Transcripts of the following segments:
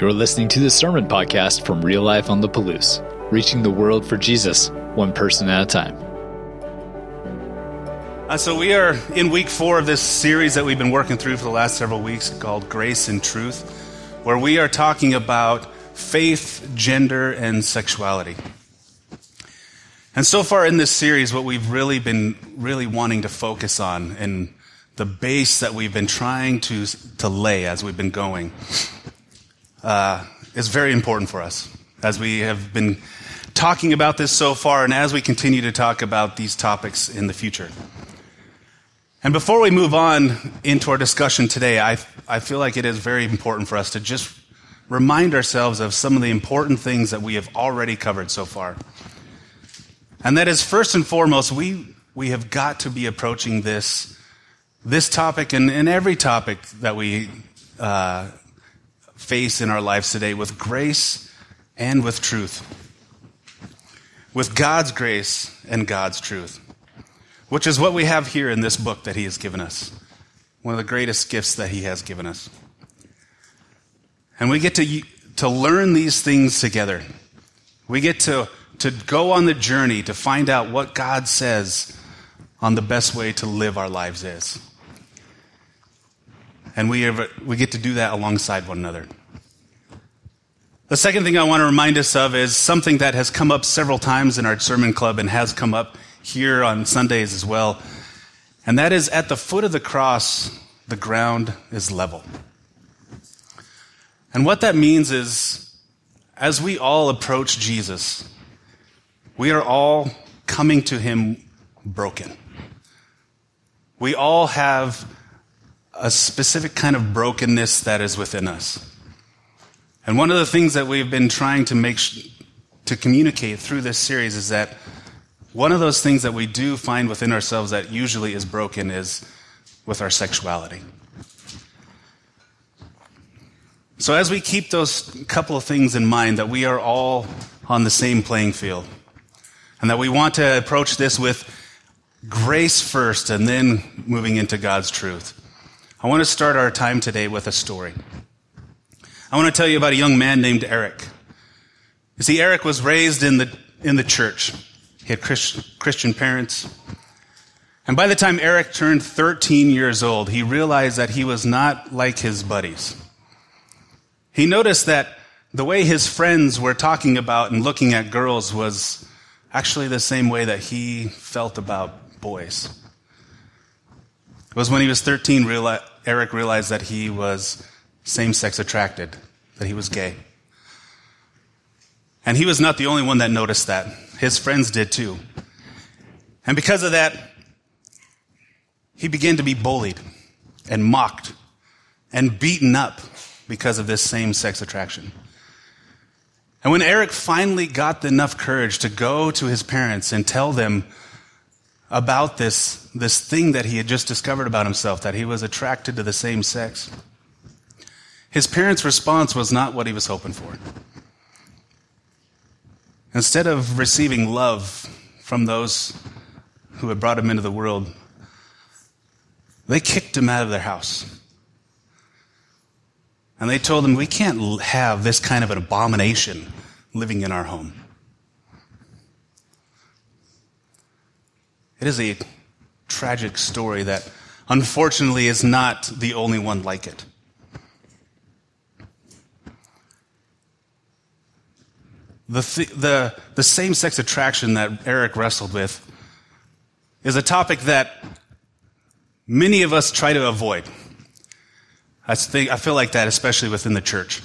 You're listening to the Sermon Podcast from Real Life on the Palouse, reaching the world for Jesus, one person at a time. Uh, so, we are in week four of this series that we've been working through for the last several weeks called Grace and Truth, where we are talking about faith, gender, and sexuality. And so far in this series, what we've really been really wanting to focus on and the base that we've been trying to, to lay as we've been going uh, is very important for us as we have been talking about this so far and as we continue to talk about these topics in the future. And before we move on into our discussion today, I, I feel like it is very important for us to just remind ourselves of some of the important things that we have already covered so far. And that is first and foremost, we, we have got to be approaching this, this topic and, and every topic that we uh, face in our lives today with grace and with truth. With God's grace and God's truth, which is what we have here in this book that He has given us. One of the greatest gifts that He has given us. And we get to, to learn these things together. We get to to go on the journey to find out what God says on the best way to live our lives is. And we, have, we get to do that alongside one another. The second thing I want to remind us of is something that has come up several times in our sermon club and has come up here on Sundays as well. And that is at the foot of the cross, the ground is level. And what that means is, as we all approach Jesus, we are all coming to Him broken. We all have a specific kind of brokenness that is within us. And one of the things that we've been trying to make sh- to communicate through this series is that one of those things that we do find within ourselves that usually is broken is with our sexuality. So as we keep those couple of things in mind that we are all on the same playing field, and that we want to approach this with grace first and then moving into God's truth. I want to start our time today with a story. I want to tell you about a young man named Eric. You see, Eric was raised in the, in the church. He had Christian parents. And by the time Eric turned 13 years old, he realized that he was not like his buddies. He noticed that the way his friends were talking about and looking at girls was actually the same way that he felt about boys. It was when he was 13, Eric realized that he was same sex attracted, that he was gay. And he was not the only one that noticed that. His friends did too. And because of that, he began to be bullied and mocked and beaten up because of this same sex attraction. And when Eric finally got enough courage to go to his parents and tell them about this, this thing that he had just discovered about himself, that he was attracted to the same sex, his parents' response was not what he was hoping for. Instead of receiving love from those who had brought him into the world, they kicked him out of their house. And they told him, We can't have this kind of an abomination living in our home. It is a tragic story that unfortunately is not the only one like it. The, th- the, the same sex attraction that Eric wrestled with is a topic that many of us try to avoid. I, think, I feel like that, especially within the church.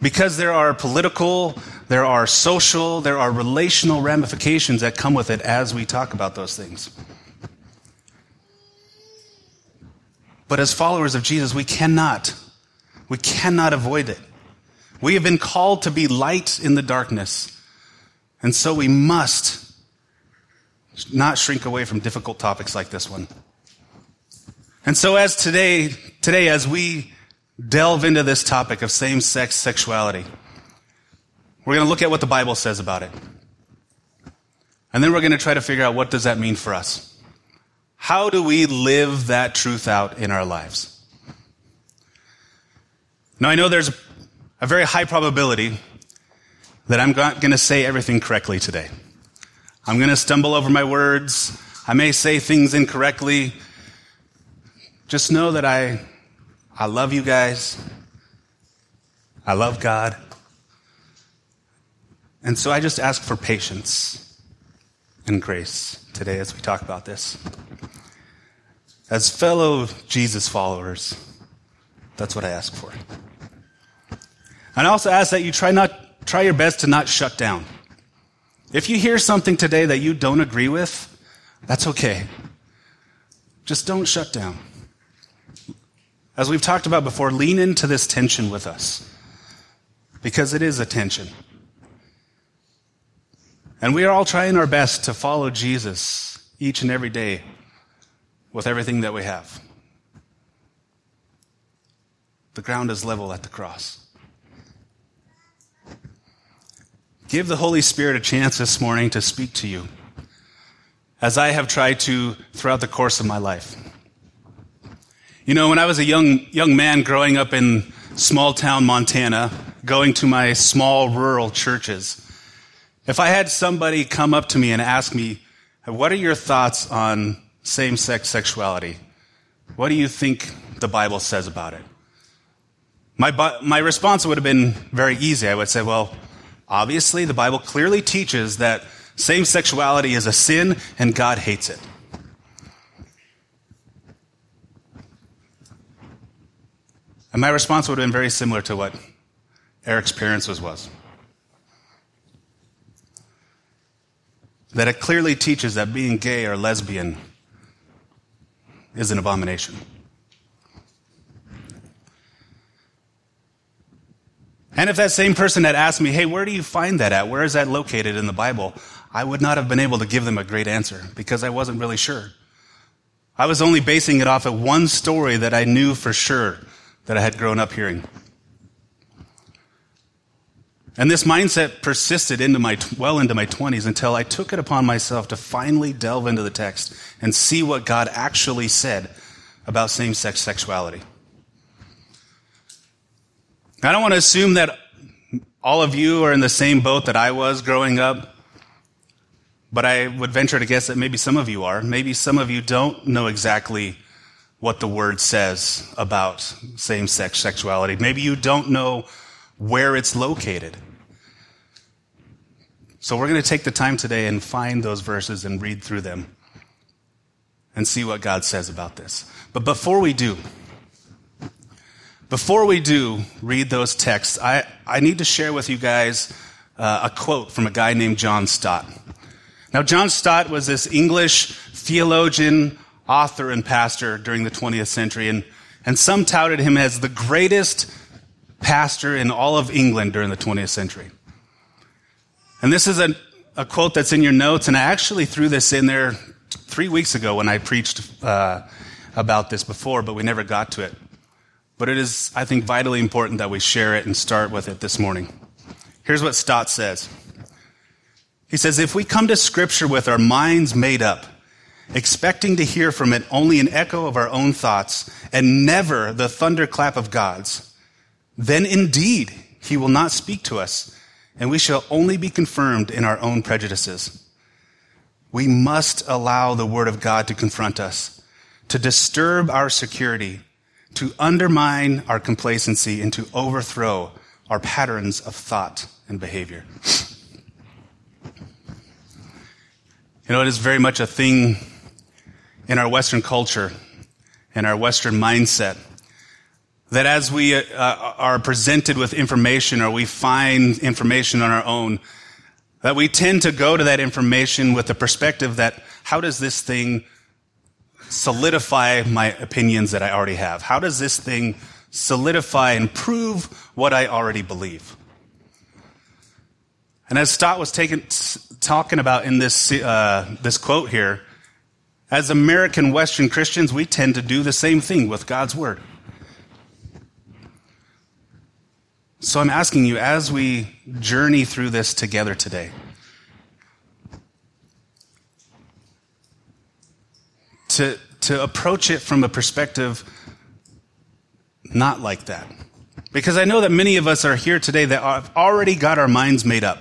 Because there are political, there are social, there are relational ramifications that come with it as we talk about those things. But as followers of Jesus, we cannot, we cannot avoid it. We have been called to be light in the darkness. And so we must not shrink away from difficult topics like this one. And so as today, today as we delve into this topic of same-sex sexuality, we're going to look at what the Bible says about it. And then we're going to try to figure out what does that mean for us? How do we live that truth out in our lives? Now, I know there's a very high probability that I'm not going to say everything correctly today. I'm going to stumble over my words. I may say things incorrectly. Just know that I, I love you guys. I love God. And so I just ask for patience and grace today as we talk about this. As fellow Jesus followers, that's what I ask for. And I also ask that you try not try your best to not shut down. If you hear something today that you don't agree with, that's okay. Just don't shut down. As we've talked about before, lean into this tension with us because it is a tension. And we are all trying our best to follow Jesus each and every day with everything that we have. The ground is level at the cross. Give the Holy Spirit a chance this morning to speak to you, as I have tried to throughout the course of my life. You know, when I was a young, young man growing up in small town Montana, going to my small rural churches, if I had somebody come up to me and ask me, What are your thoughts on same sex sexuality. What do you think the Bible says about it? My, my response would have been very easy. I would say, well, obviously, the Bible clearly teaches that same sexuality is a sin and God hates it. And my response would have been very similar to what Eric's parents was. That it clearly teaches that being gay or lesbian is an abomination. And if that same person had asked me, hey, where do you find that at? Where is that located in the Bible? I would not have been able to give them a great answer because I wasn't really sure. I was only basing it off of one story that I knew for sure that I had grown up hearing. And this mindset persisted into my, well into my 20s until I took it upon myself to finally delve into the text and see what God actually said about same sex sexuality. I don't want to assume that all of you are in the same boat that I was growing up, but I would venture to guess that maybe some of you are. Maybe some of you don't know exactly what the word says about same sex sexuality. Maybe you don't know where it's located. So we're going to take the time today and find those verses and read through them and see what God says about this. But before we do, before we do read those texts, I, I need to share with you guys uh, a quote from a guy named John Stott. Now, John Stott was this English theologian, author, and pastor during the 20th century, and, and some touted him as the greatest pastor in all of England during the 20th century. And this is a, a quote that's in your notes, and I actually threw this in there three weeks ago when I preached uh, about this before, but we never got to it. But it is, I think, vitally important that we share it and start with it this morning. Here's what Stott says. He says, if we come to Scripture with our minds made up, expecting to hear from it only an echo of our own thoughts and never the thunderclap of God's, then indeed he will not speak to us, and we shall only be confirmed in our own prejudices. We must allow the Word of God to confront us, to disturb our security, to undermine our complacency, and to overthrow our patterns of thought and behavior. You know, it is very much a thing in our Western culture, in our Western mindset, that as we uh, are presented with information or we find information on our own, that we tend to go to that information with the perspective that how does this thing solidify my opinions that I already have? How does this thing solidify and prove what I already believe? And as Stott was taking, talking about in this, uh, this quote here, as American Western Christians, we tend to do the same thing with God's Word. So I'm asking you, as we journey through this together today, to, to approach it from a perspective not like that. Because I know that many of us are here today that have already got our minds made up.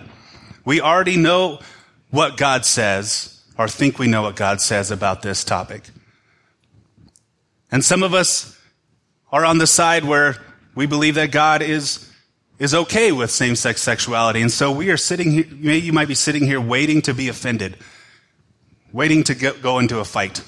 We already know what God says or think we know what God says about this topic. And some of us are on the side where we believe that God is, is okay with same sex sexuality. And so we are sitting here, you might be sitting here waiting to be offended, waiting to go into a fight.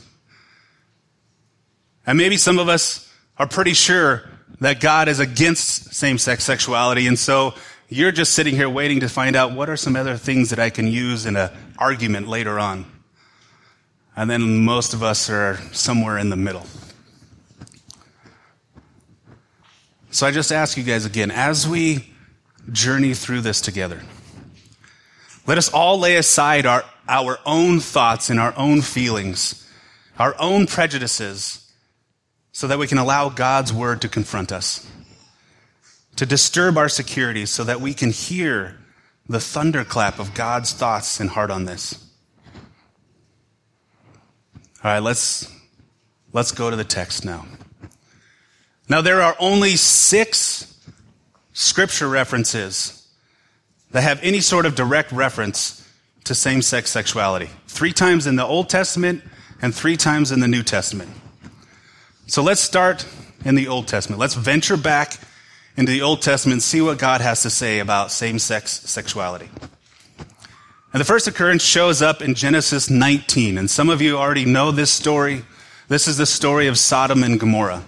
And maybe some of us are pretty sure that God is against same sex sexuality. And so you're just sitting here waiting to find out what are some other things that I can use in an argument later on. And then most of us are somewhere in the middle. So I just ask you guys again, as we journey through this together, let us all lay aside our, our own thoughts and our own feelings, our own prejudices, so that we can allow God's word to confront us, to disturb our security so that we can hear the thunderclap of God's thoughts and heart on this. All right, let's, let's go to the text now. Now, there are only six scripture references that have any sort of direct reference to same sex sexuality. Three times in the Old Testament and three times in the New Testament. So let's start in the Old Testament. Let's venture back into the Old Testament and see what God has to say about same sex sexuality. And the first occurrence shows up in Genesis 19. And some of you already know this story. This is the story of Sodom and Gomorrah.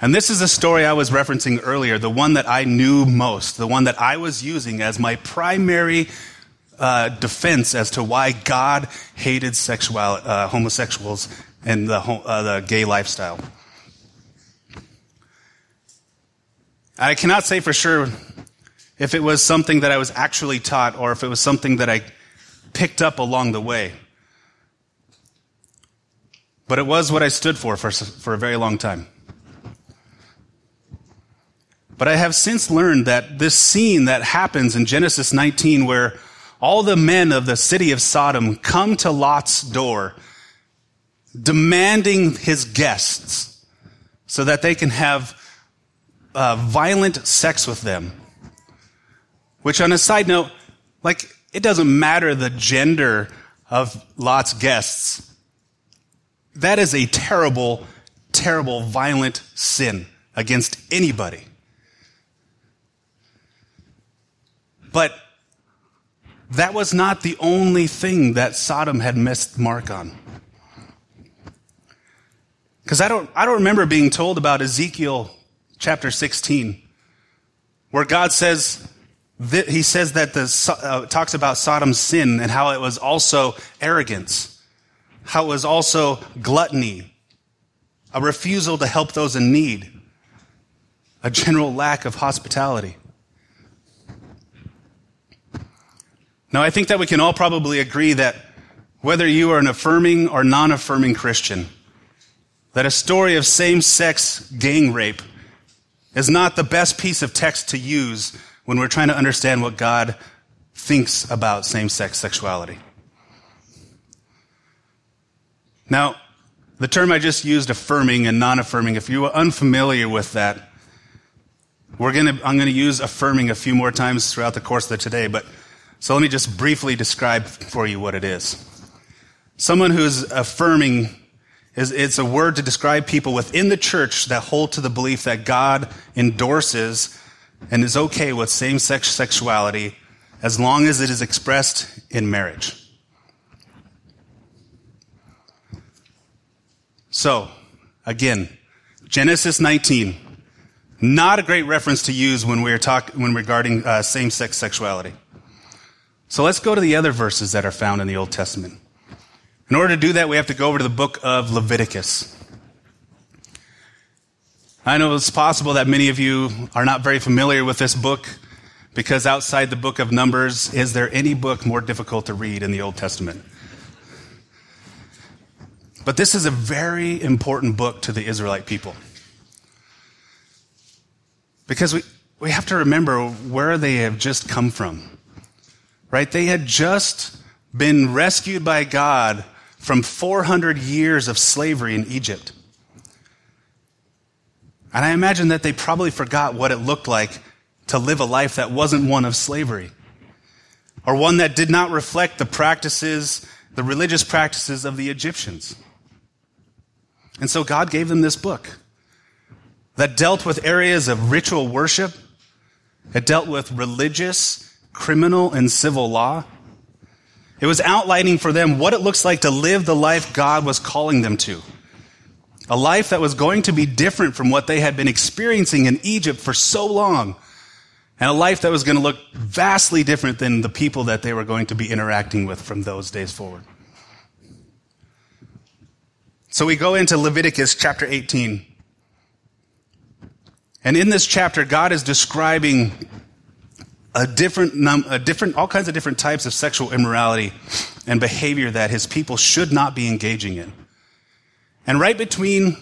And this is the story I was referencing earlier, the one that I knew most, the one that I was using as my primary uh, defense as to why God hated sexual, uh, homosexuals and the, uh, the gay lifestyle. I cannot say for sure if it was something that I was actually taught or if it was something that I picked up along the way. But it was what I stood for for, for a very long time. But I have since learned that this scene that happens in Genesis 19 where all the men of the city of Sodom come to Lot's door demanding his guests so that they can have uh, violent sex with them. Which, on a side note, like, it doesn't matter the gender of Lot's guests. That is a terrible, terrible, violent sin against anybody. But that was not the only thing that Sodom had missed mark on. Because I don't, I don't remember being told about Ezekiel chapter 16, where God says, he says that the, uh, talks about Sodom's sin and how it was also arrogance, how it was also gluttony, a refusal to help those in need, a general lack of hospitality. Now, I think that we can all probably agree that whether you are an affirming or non affirming Christian, that a story of same sex gang rape is not the best piece of text to use when we're trying to understand what God thinks about same sex sexuality. Now, the term I just used, affirming and non affirming, if you are unfamiliar with that, we're gonna, I'm going to use affirming a few more times throughout the course of today, but so let me just briefly describe for you what it is. Someone who's affirming is it's a word to describe people within the church that hold to the belief that God endorses and is okay with same-sex sexuality as long as it is expressed in marriage. So, again, Genesis 19, not a great reference to use when we're talk, when regarding uh, same-sex sexuality. So let's go to the other verses that are found in the Old Testament. In order to do that, we have to go over to the book of Leviticus. I know it's possible that many of you are not very familiar with this book because outside the book of Numbers, is there any book more difficult to read in the Old Testament? But this is a very important book to the Israelite people. Because we, we have to remember where they have just come from. Right? They had just been rescued by God from 400 years of slavery in Egypt. And I imagine that they probably forgot what it looked like to live a life that wasn't one of slavery, or one that did not reflect the practices, the religious practices of the Egyptians. And so God gave them this book that dealt with areas of ritual worship, it dealt with religious, criminal, and civil law. It was outlining for them what it looks like to live the life God was calling them to. A life that was going to be different from what they had been experiencing in Egypt for so long. And a life that was going to look vastly different than the people that they were going to be interacting with from those days forward. So we go into Leviticus chapter 18. And in this chapter, God is describing a different, num- a different, all kinds of different types of sexual immorality and behavior that his people should not be engaging in. And right between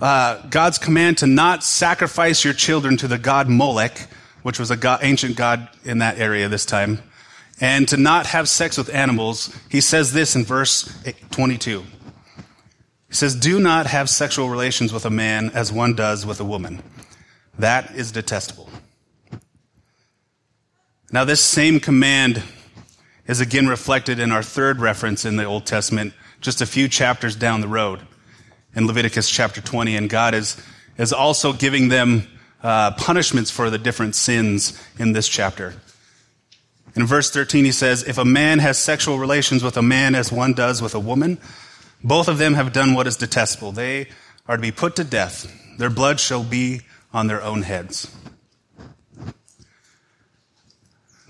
uh, God's command to not sacrifice your children to the god Molech, which was an ancient god in that area this time, and to not have sex with animals, he says this in verse 22. He says, Do not have sexual relations with a man as one does with a woman. That is detestable. Now, this same command is again reflected in our third reference in the Old Testament, just a few chapters down the road in Leviticus chapter 20. And God is, is also giving them uh, punishments for the different sins in this chapter. In verse 13, he says, If a man has sexual relations with a man as one does with a woman, both of them have done what is detestable. They are to be put to death. Their blood shall be on their own heads.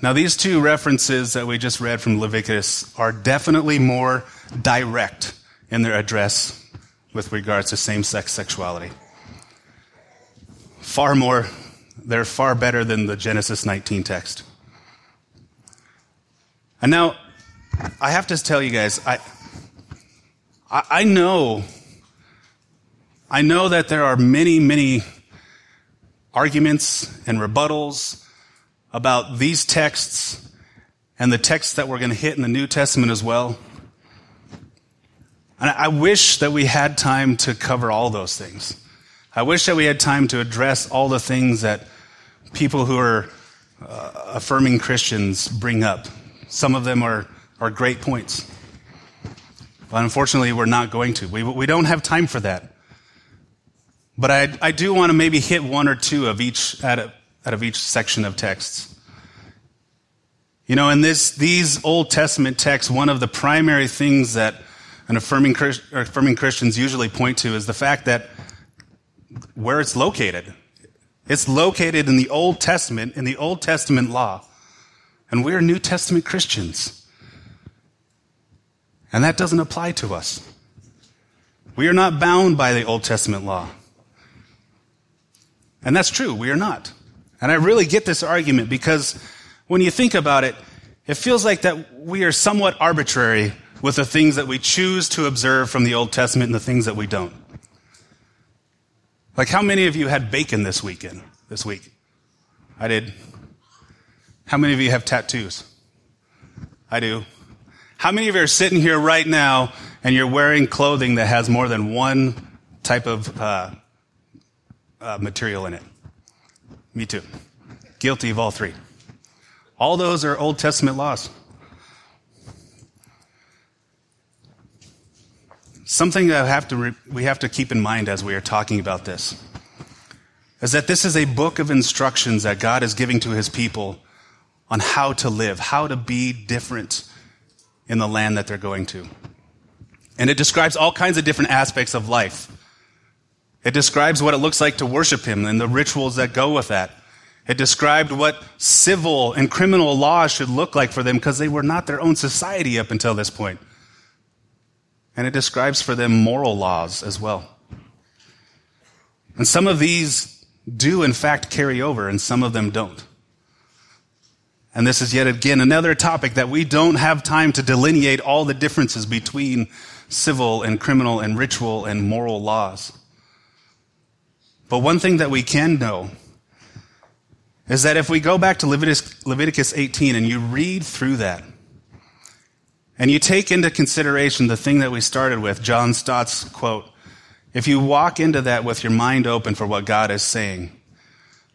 Now, these two references that we just read from Leviticus are definitely more direct in their address with regards to same sex sexuality. Far more, they're far better than the Genesis 19 text. And now, I have to tell you guys, I, I, know, I know that there are many, many arguments and rebuttals about these texts and the texts that we're going to hit in the New Testament as well. And I wish that we had time to cover all those things. I wish that we had time to address all the things that people who are uh, affirming Christians bring up. Some of them are, are great points. But unfortunately, we're not going to. We, we don't have time for that. But I, I do want to maybe hit one or two of each, out of, out of each section of texts. You know, in this, these Old Testament texts, one of the primary things that an affirming, affirming Christians usually point to is the fact that where it's located. It's located in the Old Testament, in the Old Testament law. And we're New Testament Christians. And that doesn't apply to us. We are not bound by the Old Testament law. And that's true, we are not. And I really get this argument because when you think about it, it feels like that we are somewhat arbitrary with the things that we choose to observe from the Old Testament and the things that we don't. Like how many of you had bacon this weekend, this week? I did. How many of you have tattoos? I do. How many of you are sitting here right now and you're wearing clothing that has more than one type of uh, uh, material in it? Me too. Guilty of all three. All those are Old Testament laws. Something that have to we have to keep in mind as we are talking about this is that this is a book of instructions that God is giving to his people on how to live, how to be different in the land that they're going to. And it describes all kinds of different aspects of life. It describes what it looks like to worship Him and the rituals that go with that. It described what civil and criminal law should look like for them because they were not their own society up until this point. And it describes for them moral laws as well. And some of these do, in fact, carry over, and some of them don't. And this is yet again another topic that we don't have time to delineate all the differences between civil and criminal and ritual and moral laws. But one thing that we can know is that if we go back to Leviticus, Leviticus 18 and you read through that, and you take into consideration the thing that we started with, John Stott's quote, if you walk into that with your mind open for what God is saying,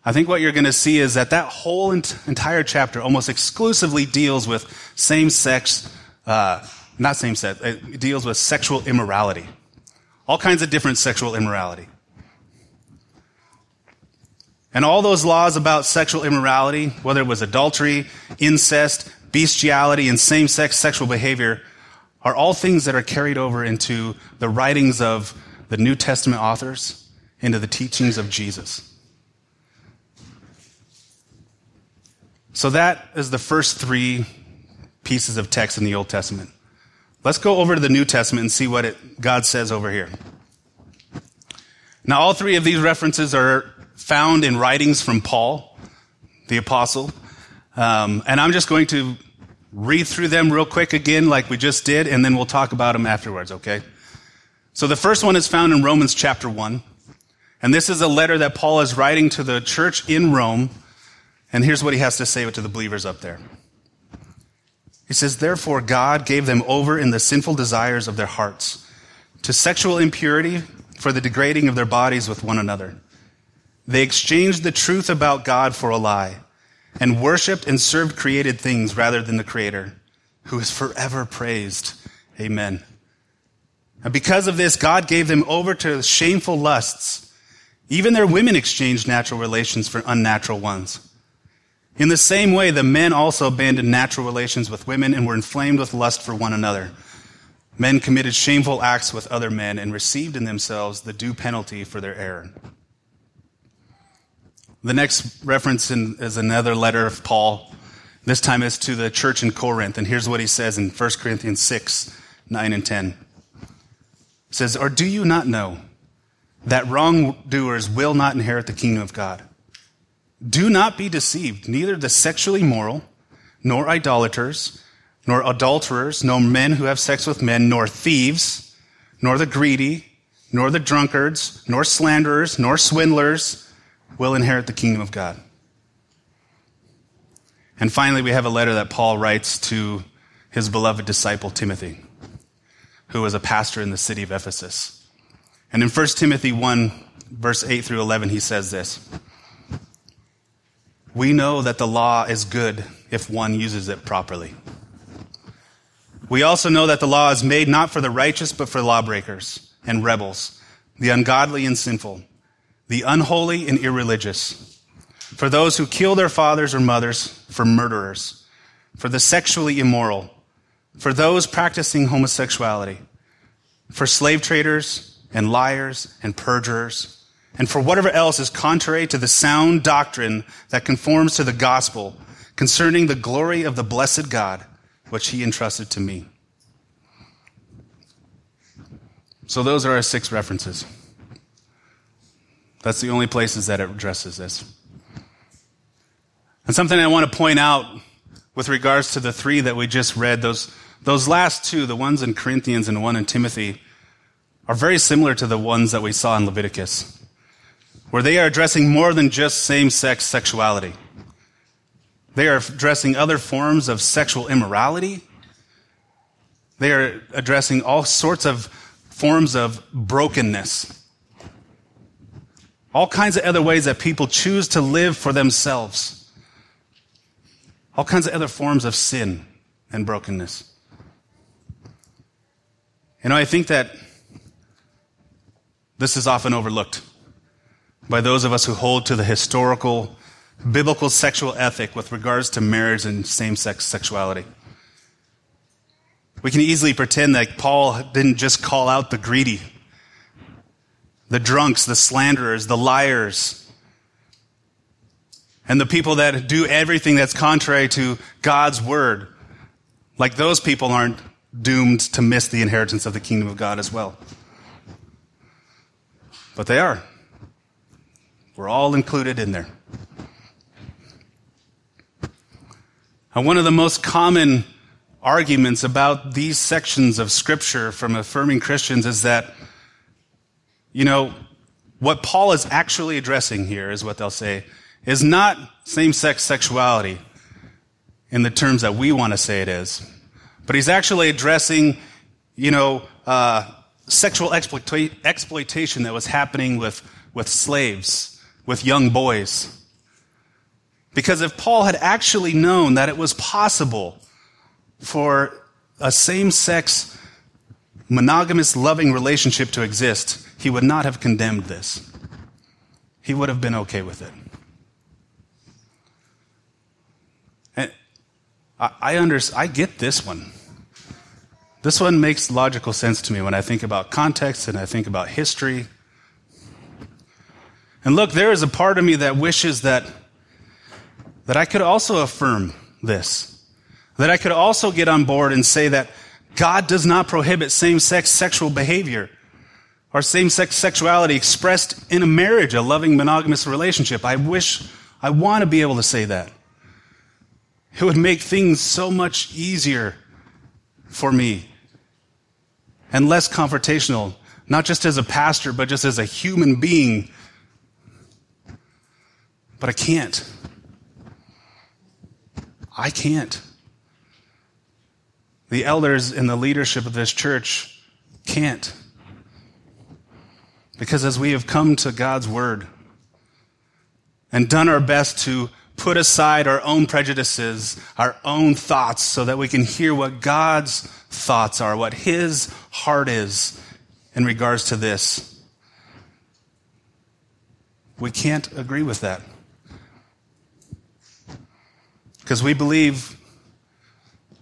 I think what you're going to see is that that whole ent- entire chapter almost exclusively deals with same sex, uh, not same sex, it deals with sexual immorality. All kinds of different sexual immorality. And all those laws about sexual immorality, whether it was adultery, incest, bestiality, and same sex sexual behavior, are all things that are carried over into the writings of the New Testament authors, into the teachings of Jesus. So that is the first three pieces of text in the Old Testament. Let's go over to the New Testament and see what it, God says over here. Now, all three of these references are found in writings from Paul, the apostle. Um, and I'm just going to read through them real quick again, like we just did, and then we'll talk about them afterwards, okay? So the first one is found in Romans chapter 1. And this is a letter that Paul is writing to the church in Rome. And here's what he has to say to the believers up there. He says, Therefore, God gave them over in the sinful desires of their hearts to sexual impurity for the degrading of their bodies with one another. They exchanged the truth about God for a lie and worshiped and served created things rather than the Creator, who is forever praised. Amen. And because of this, God gave them over to shameful lusts. Even their women exchanged natural relations for unnatural ones. In the same way, the men also abandoned natural relations with women and were inflamed with lust for one another. Men committed shameful acts with other men and received in themselves the due penalty for their error. The next reference in, is another letter of Paul. This time it's to the church in Corinth. And here's what he says in 1 Corinthians 6, 9 and 10. He says, Or do you not know that wrongdoers will not inherit the kingdom of God? Do not be deceived. Neither the sexually immoral, nor idolaters, nor adulterers, nor men who have sex with men, nor thieves, nor the greedy, nor the drunkards, nor slanderers, nor swindlers will inherit the kingdom of God. And finally, we have a letter that Paul writes to his beloved disciple Timothy, who was a pastor in the city of Ephesus. And in 1 Timothy 1, verse 8 through 11, he says this. We know that the law is good if one uses it properly. We also know that the law is made not for the righteous, but for lawbreakers and rebels, the ungodly and sinful, the unholy and irreligious, for those who kill their fathers or mothers, for murderers, for the sexually immoral, for those practicing homosexuality, for slave traders and liars and perjurers and for whatever else is contrary to the sound doctrine that conforms to the gospel concerning the glory of the blessed God, which he entrusted to me. So those are our six references. That's the only places that it addresses this. And something I want to point out with regards to the three that we just read, those, those last two, the ones in Corinthians and one in Timothy, are very similar to the ones that we saw in Leviticus where they are addressing more than just same sex sexuality. They are addressing other forms of sexual immorality. They are addressing all sorts of forms of brokenness. All kinds of other ways that people choose to live for themselves. All kinds of other forms of sin and brokenness. You know, I think that this is often overlooked by those of us who hold to the historical, biblical sexual ethic with regards to marriage and same sex sexuality. We can easily pretend that Paul didn't just call out the greedy, the drunks, the slanderers, the liars, and the people that do everything that's contrary to God's word. Like those people aren't doomed to miss the inheritance of the kingdom of God as well. But they are. We're all included in there. And one of the most common arguments about these sections of Scripture from affirming Christians is that, you know, what Paul is actually addressing here is what they'll say is not same sex sexuality in the terms that we want to say it is, but he's actually addressing, you know, uh, sexual exploita- exploitation that was happening with, with slaves, with young boys. Because if Paul had actually known that it was possible for a same sex, monogamous, loving relationship to exist, he would not have condemned this. He would have been okay with it. And I, I, under, I get this one. This one makes logical sense to me when I think about context and I think about history. And look, there is a part of me that wishes that, that I could also affirm this. That I could also get on board and say that God does not prohibit same sex sexual behavior or same sex sexuality expressed in a marriage, a loving monogamous relationship. I wish, I want to be able to say that. It would make things so much easier for me and less confrontational, not just as a pastor, but just as a human being. But I can't. I can't. The elders in the leadership of this church can't. Because as we have come to God's Word and done our best to put aside our own prejudices, our own thoughts, so that we can hear what God's thoughts are, what His heart is in regards to this. We can't agree with that. Because we believe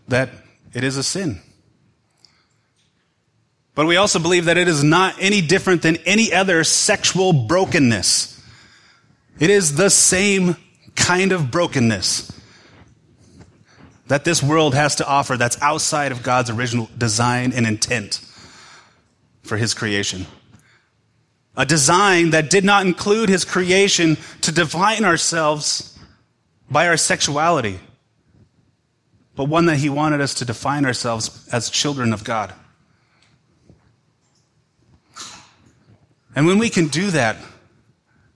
that it is a sin. But we also believe that it is not any different than any other sexual brokenness. It is the same kind of brokenness that this world has to offer that's outside of God's original design and intent for his creation. A design that did not include his creation to define ourselves by our sexuality, but one that he wanted us to define ourselves as children of God. And when we can do that,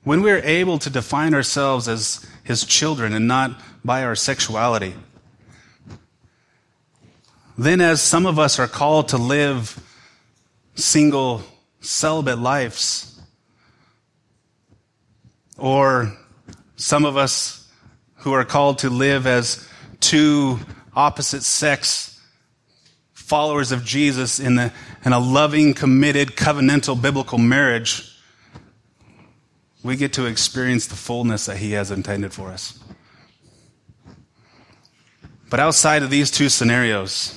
when we're able to define ourselves as his children and not by our sexuality, then as some of us are called to live single, celibate lives, or some of us who are called to live as two opposite sex followers of Jesus in, the, in a loving, committed, covenantal biblical marriage, we get to experience the fullness that He has intended for us. But outside of these two scenarios,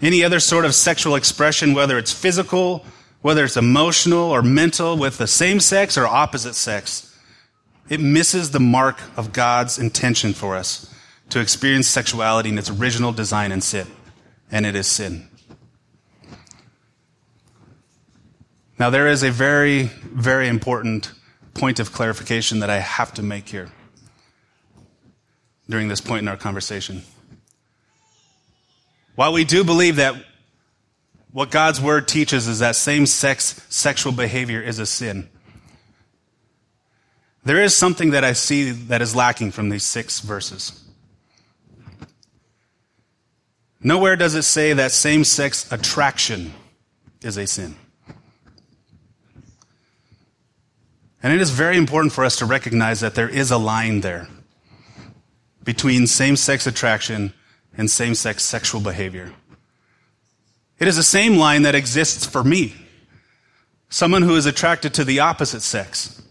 any other sort of sexual expression, whether it's physical, whether it's emotional or mental, with the same sex or opposite sex, it misses the mark of God's intention for us to experience sexuality in its original design and sin, and it is sin. Now, there is a very, very important point of clarification that I have to make here during this point in our conversation. While we do believe that what God's word teaches is that same sex sexual behavior is a sin, there is something that I see that is lacking from these six verses. Nowhere does it say that same sex attraction is a sin. And it is very important for us to recognize that there is a line there between same sex attraction and same sex sexual behavior. It is the same line that exists for me, someone who is attracted to the opposite sex.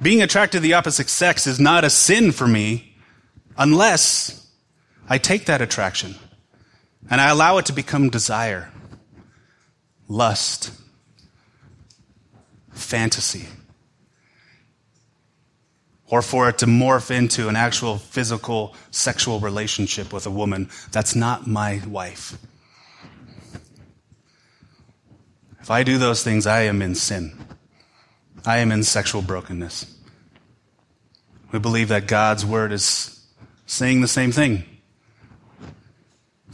Being attracted to the opposite sex is not a sin for me unless I take that attraction and I allow it to become desire, lust, fantasy. Or for it to morph into an actual physical sexual relationship with a woman that's not my wife. If I do those things, I am in sin. I am in sexual brokenness. We believe that God's word is saying the same thing.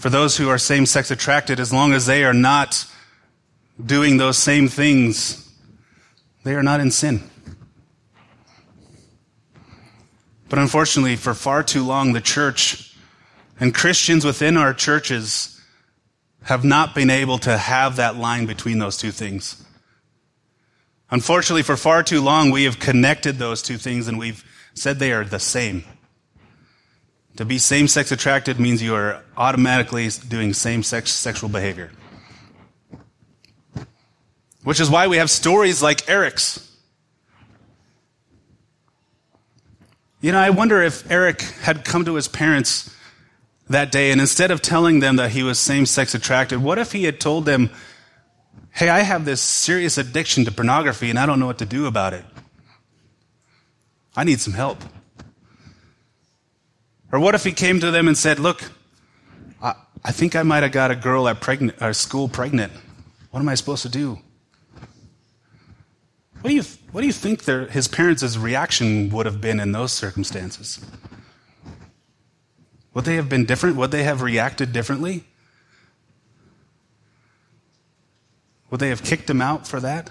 For those who are same sex attracted, as long as they are not doing those same things they are not in sin. But unfortunately, for far too long, the church And Christians within our churches have not been able to have that line between those two things. Unfortunately, for far too long, we have connected those two things and we've said they are the same. To be same sex attracted means you are automatically doing same sex sexual behavior. Which is why we have stories like Eric's. You know, I wonder if Eric had come to his parents that day and instead of telling them that he was same sex attracted, what if he had told them, Hey, I have this serious addiction to pornography and I don't know what to do about it. I need some help. Or what if he came to them and said, Look, I, I think I might have got a girl at pregnant, or school pregnant. What am I supposed to do? What do you, what do you think their, his parents' reaction would have been in those circumstances? Would they have been different? Would they have reacted differently? Would they have kicked him out for that?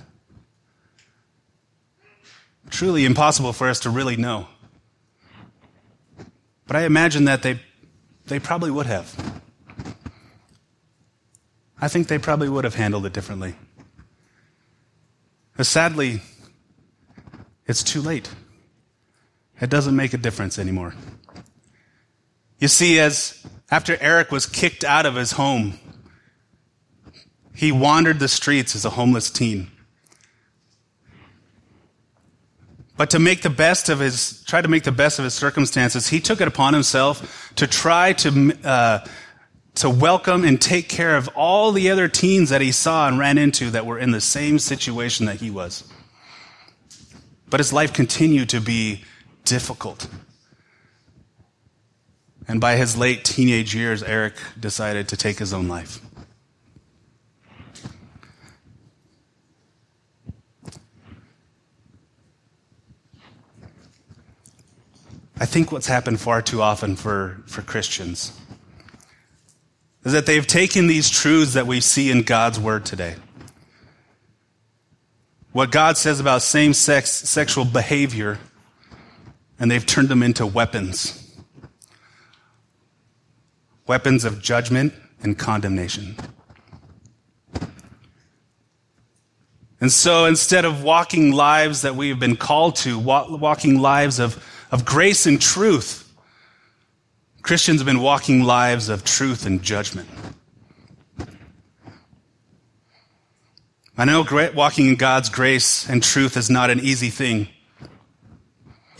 Truly impossible for us to really know. But I imagine that they, they probably would have. I think they probably would have handled it differently. But sadly, it's too late. It doesn't make a difference anymore. You see, as after Eric was kicked out of his home, he wandered the streets as a homeless teen. But to make the best of his, try to make the best of his circumstances, he took it upon himself to try to, uh, to welcome and take care of all the other teens that he saw and ran into that were in the same situation that he was. But his life continued to be difficult. And by his late teenage years, Eric decided to take his own life. I think what's happened far too often for, for Christians is that they've taken these truths that we see in God's Word today. What God says about same sex sexual behavior, and they've turned them into weapons. Weapons of judgment and condemnation. And so instead of walking lives that we have been called to, walking lives of of grace and truth. Christians have been walking lives of truth and judgment. I know walking in God's grace and truth is not an easy thing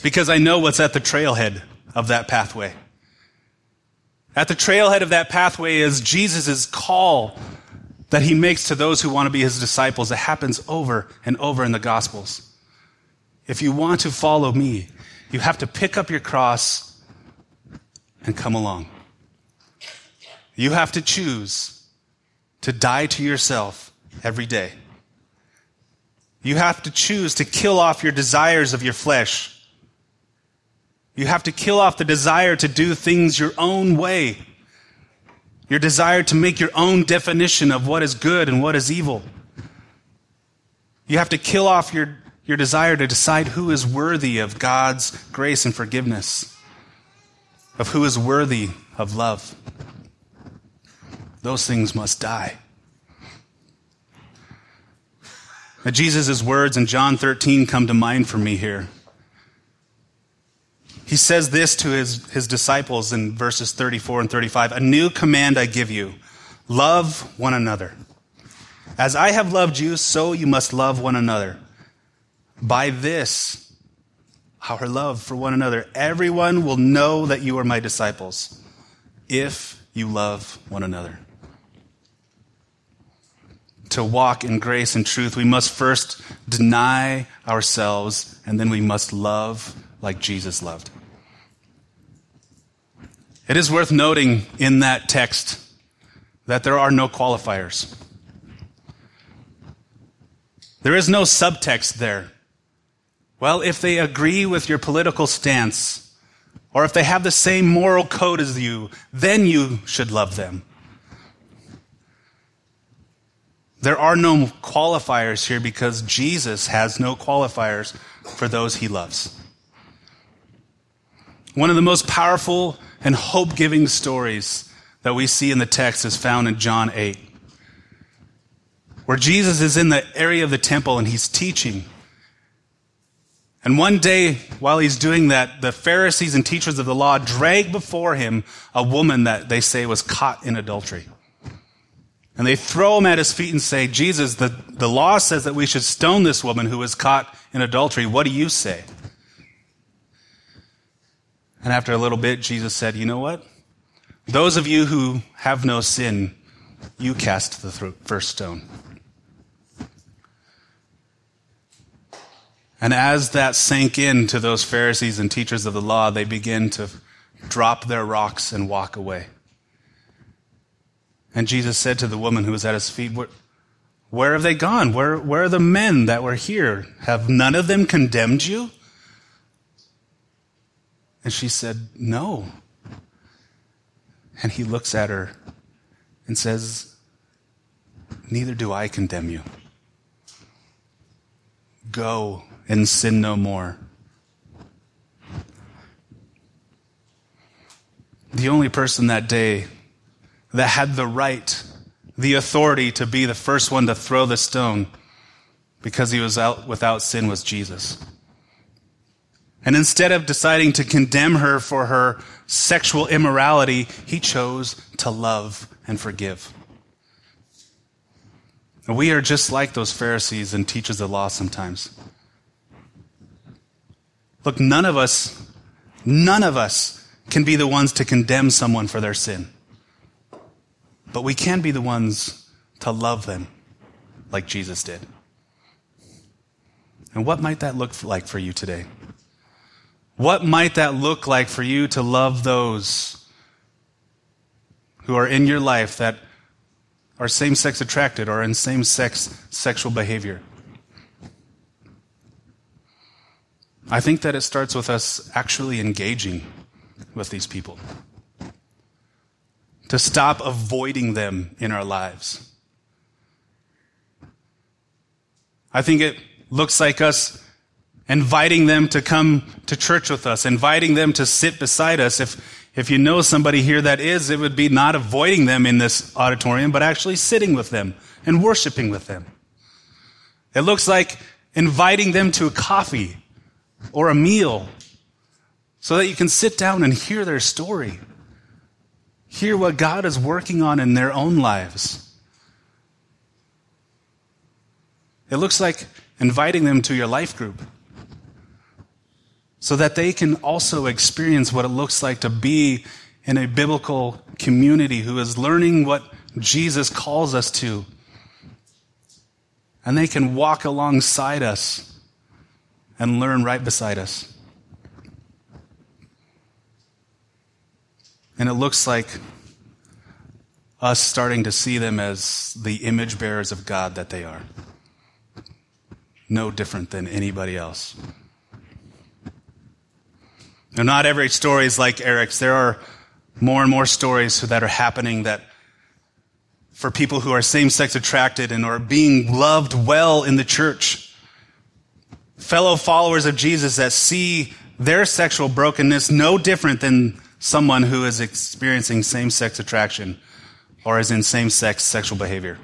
because I know what's at the trailhead of that pathway. At the trailhead of that pathway is Jesus' call that he makes to those who want to be his disciples. It happens over and over in the Gospels. If you want to follow me, you have to pick up your cross and come along. You have to choose to die to yourself every day. You have to choose to kill off your desires of your flesh. You have to kill off the desire to do things your own way. Your desire to make your own definition of what is good and what is evil. You have to kill off your your desire to decide who is worthy of God's grace and forgiveness, of who is worthy of love. Those things must die. Now, Jesus' words in John 13 come to mind for me here. He says this to his, his disciples in verses 34 and 35 A new command I give you love one another. As I have loved you, so you must love one another. By this, our love for one another, everyone will know that you are my disciples if you love one another. To walk in grace and truth, we must first deny ourselves and then we must love like Jesus loved. It is worth noting in that text that there are no qualifiers. There is no subtext there. Well, if they agree with your political stance, or if they have the same moral code as you, then you should love them. There are no qualifiers here because Jesus has no qualifiers for those he loves. One of the most powerful and hope giving stories that we see in the text is found in John 8, where Jesus is in the area of the temple and he's teaching. And one day, while he's doing that, the Pharisees and teachers of the law drag before him a woman that they say was caught in adultery. And they throw him at his feet and say, Jesus, the, the law says that we should stone this woman who was caught in adultery. What do you say? And after a little bit, Jesus said, You know what? Those of you who have no sin, you cast the first stone. And as that sank in to those Pharisees and teachers of the law, they began to drop their rocks and walk away. And Jesus said to the woman who was at his feet, Where, where have they gone? Where, where are the men that were here? Have none of them condemned you? And she said, No. And he looks at her and says, Neither do I condemn you. Go and sin no more. The only person that day that had the right, the authority to be the first one to throw the stone because he was out without sin was Jesus. And instead of deciding to condemn her for her sexual immorality, he chose to love and forgive. We are just like those Pharisees and teachers of the law sometimes. Look, none of us, none of us can be the ones to condemn someone for their sin. But we can be the ones to love them like Jesus did. And what might that look like for you today? What might that look like for you to love those who are in your life that are same sex attracted or in same sex sexual behavior? I think that it starts with us actually engaging with these people, to stop avoiding them in our lives. I think it looks like us inviting them to come to church with us, inviting them to sit beside us. If, if you know somebody here that is, it would be not avoiding them in this auditorium, but actually sitting with them and worshiping with them. It looks like inviting them to a coffee or a meal so that you can sit down and hear their story, hear what God is working on in their own lives. It looks like inviting them to your life group so that they can also experience what it looks like to be in a biblical community who is learning what Jesus calls us to. And they can walk alongside us and learn right beside us. And it looks like us starting to see them as the image bearers of God that they are. No different than anybody else. Now, not every story is like Eric's. There are more and more stories that are happening that for people who are same sex attracted and are being loved well in the church. Fellow followers of Jesus that see their sexual brokenness no different than someone who is experiencing same sex attraction or is in same sex sexual behavior.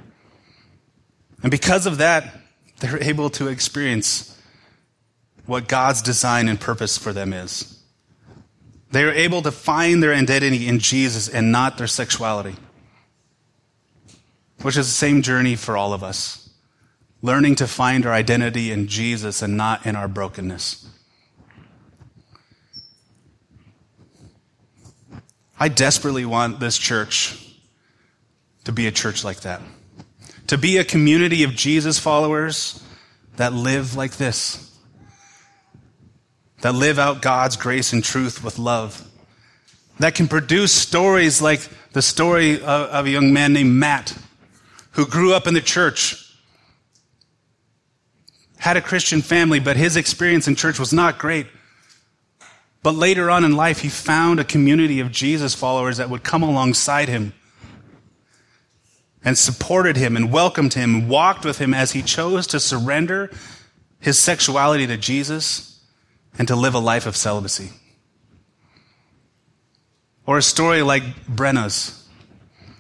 And because of that, they're able to experience what God's design and purpose for them is. They are able to find their identity in Jesus and not their sexuality, which is the same journey for all of us. Learning to find our identity in Jesus and not in our brokenness. I desperately want this church to be a church like that. To be a community of Jesus followers that live like this that live out God's grace and truth with love, that can produce stories like the story of, a young man named Matt who grew up in the church, had a Christian family, but his experience in church was not great. But later on in life, he found a community of Jesus followers that would come alongside him and supported him and welcomed him and walked with him as he chose to surrender his sexuality to Jesus and to live a life of celibacy. Or a story like Brenna's,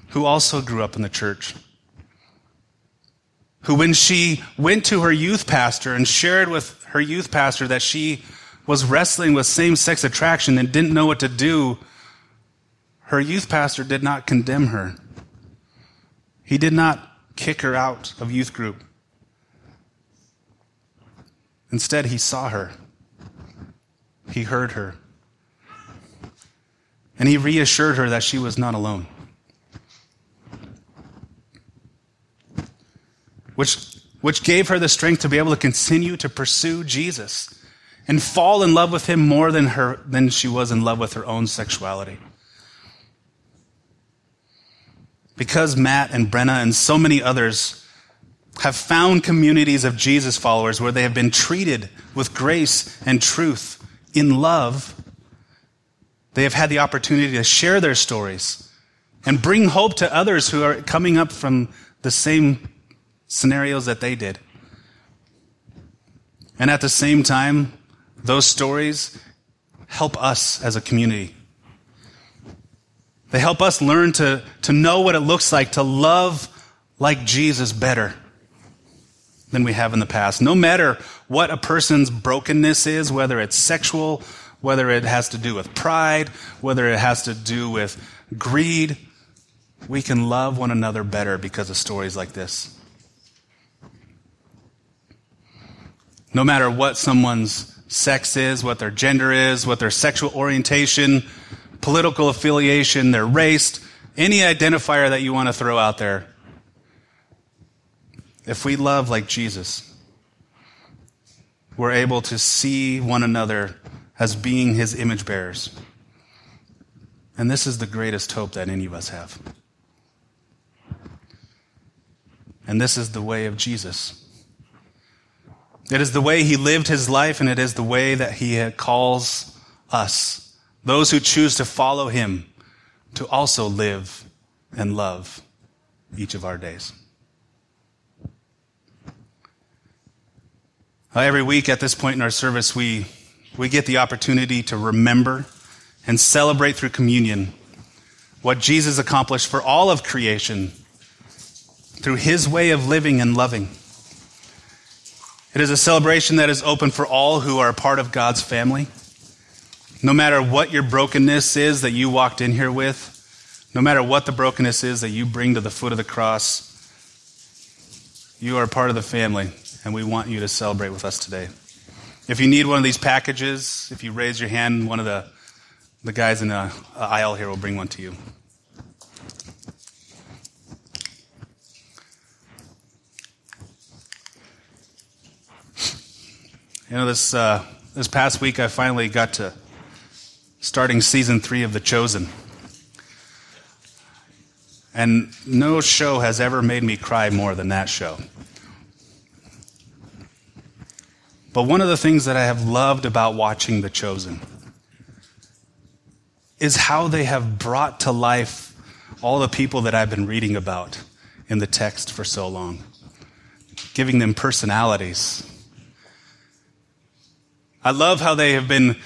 who also grew up in the church. Who, when she went to her youth pastor and shared with her youth pastor that she was wrestling with same sex attraction and didn't know what to do, her youth pastor did not condemn her. He did not kick her out of youth group. Instead, he saw her. He heard her. And he reassured her that she was not alone. Which, which gave her the strength to be able to continue to pursue Jesus and fall in love with him more than, her, than she was in love with her own sexuality. Because Matt and Brenna and so many others have found communities of Jesus followers where they have been treated with grace and truth in love, they have had the opportunity to share their stories and bring hope to others who are coming up from the same scenarios that they did. And at the same time, those stories help us as a community. They help us learn to, to know what it looks like to love like Jesus better than we have in the past. No matter what a person's brokenness is, whether it's sexual, whether it has to do with pride, whether it has to do with greed, we can love one another better because of stories like this. No matter what someone's sex is, what their gender is, what their sexual orientation, political affiliation, their race, any identifier that you want to throw out there, if we love like Jesus, we're able to see one another as being his image bearers. And this is the greatest hope that any of us have. And this is the way of Jesus. It is the way he lived his life, and it is the way that he calls us, those who choose to follow him, to also live and love each of our days. Uh, every week at this point in our service, we, we get the opportunity to remember and celebrate through communion what Jesus accomplished for all of creation through his way of living and loving. It is a celebration that is open for all who are a part of God's family. No matter what your brokenness is that you walked in here with, no matter what the brokenness is that you bring to the foot of the cross, you are a part of the family and we want you to celebrate with us today. If you need one of these packages, if you raise your hand, one of the, the guys in the aisle here will bring one to you. You know, this, uh, this past week I finally got to starting season three of The Chosen. And no show has ever made me cry more than that show. But one of the things that I have loved about watching The Chosen is how they have brought to life all the people that I've been reading about in the text for so long, giving them personalities. I love how they have been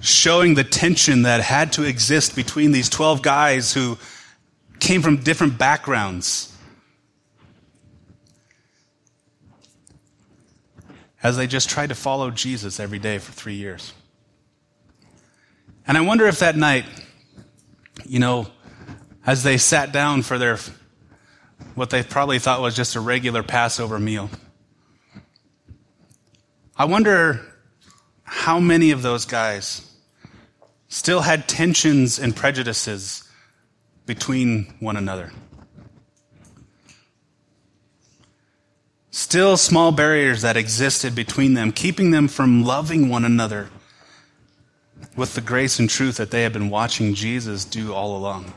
showing the tension that had to exist between these 12 guys who came from different backgrounds. as they just tried to follow Jesus every day for three years. And I wonder if that night, you know, as they sat down for their, what they probably thought was just a regular Passover meal, I wonder how many of those guys still had tensions and prejudices between one another. Still small barriers that existed between them, keeping them from loving one another with the grace and truth that they had been watching Jesus do all along.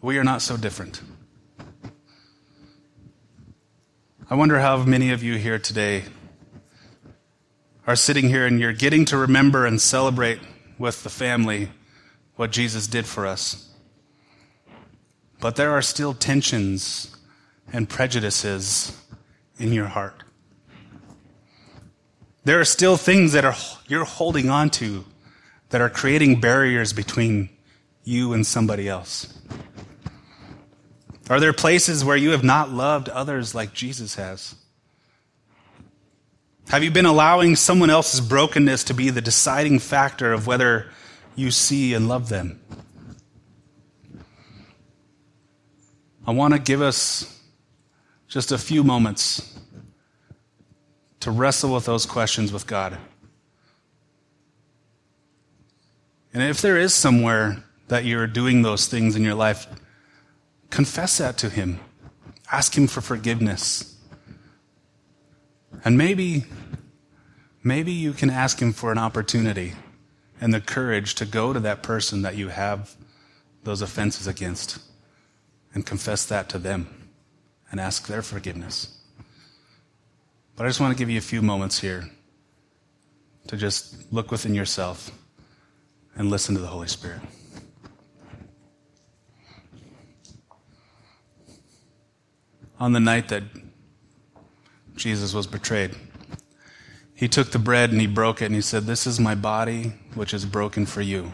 We are not so different. I wonder how many of you here today are sitting here and you're getting to remember and celebrate with the family what Jesus did for us. But there are still tensions and prejudices in your heart. There are still things that are, you're holding on to that are creating barriers between you and somebody else. Are there places where you have not loved others like Jesus has? Have you been allowing someone else's brokenness to be the deciding factor of whether you see and love them? I want to give us just a few moments to wrestle with those questions with God. And if there is somewhere that you're doing those things in your life, confess that to Him. Ask Him for forgiveness. And maybe, maybe you can ask Him for an opportunity and the courage to go to that person that you have those offenses against and confess that to them and ask their forgiveness. But I just want to give you a few moments here to just look within yourself and listen to the Holy Spirit. On the night that Jesus was betrayed, he took the bread and he broke it and he said, This is my body, which is broken for you,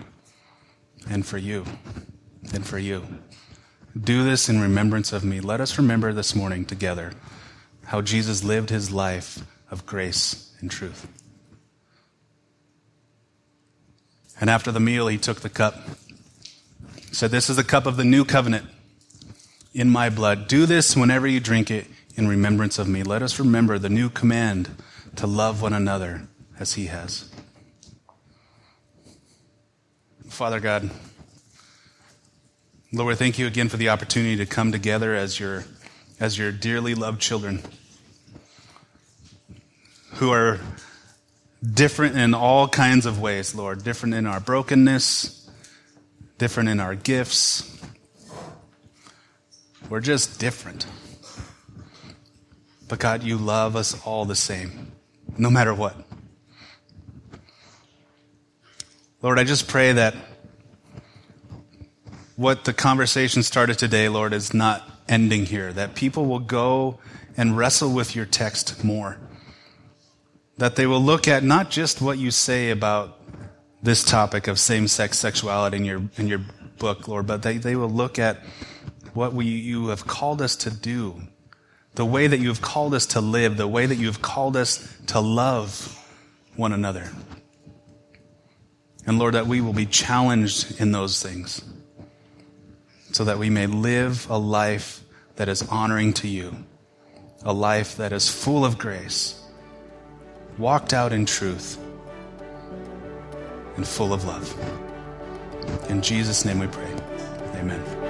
and for you, and for you. Do this in remembrance of me. Let us remember this morning together how Jesus lived his life of grace and truth. And after the meal, he took the cup. He said, This is the cup of the new covenant in my blood. Do this whenever you drink it in remembrance of me. Let us remember the new command to love one another as he has. Father God, Lord, thank you again for the opportunity to come together as your, as your dearly loved children who are different in all kinds of ways, Lord. Different in our brokenness, different in our gifts. We're just different. But God, you love us all the same, no matter what. Lord, I just pray that what the conversation started today, Lord, is not ending here, that people will go and wrestle with your text more that they will look at not just what you say about this topic of same sex sexuality in your, in your book, Lord, but they, they will look at what we, you have called us to do, the way that you have called us to live, the way that you have called us to love one another. And Lord, that we will be challenged in those things so that we may live a life that is honoring to you, a life that is full of grace walked out in truth and full of love. In Jesus' name we pray. Amen.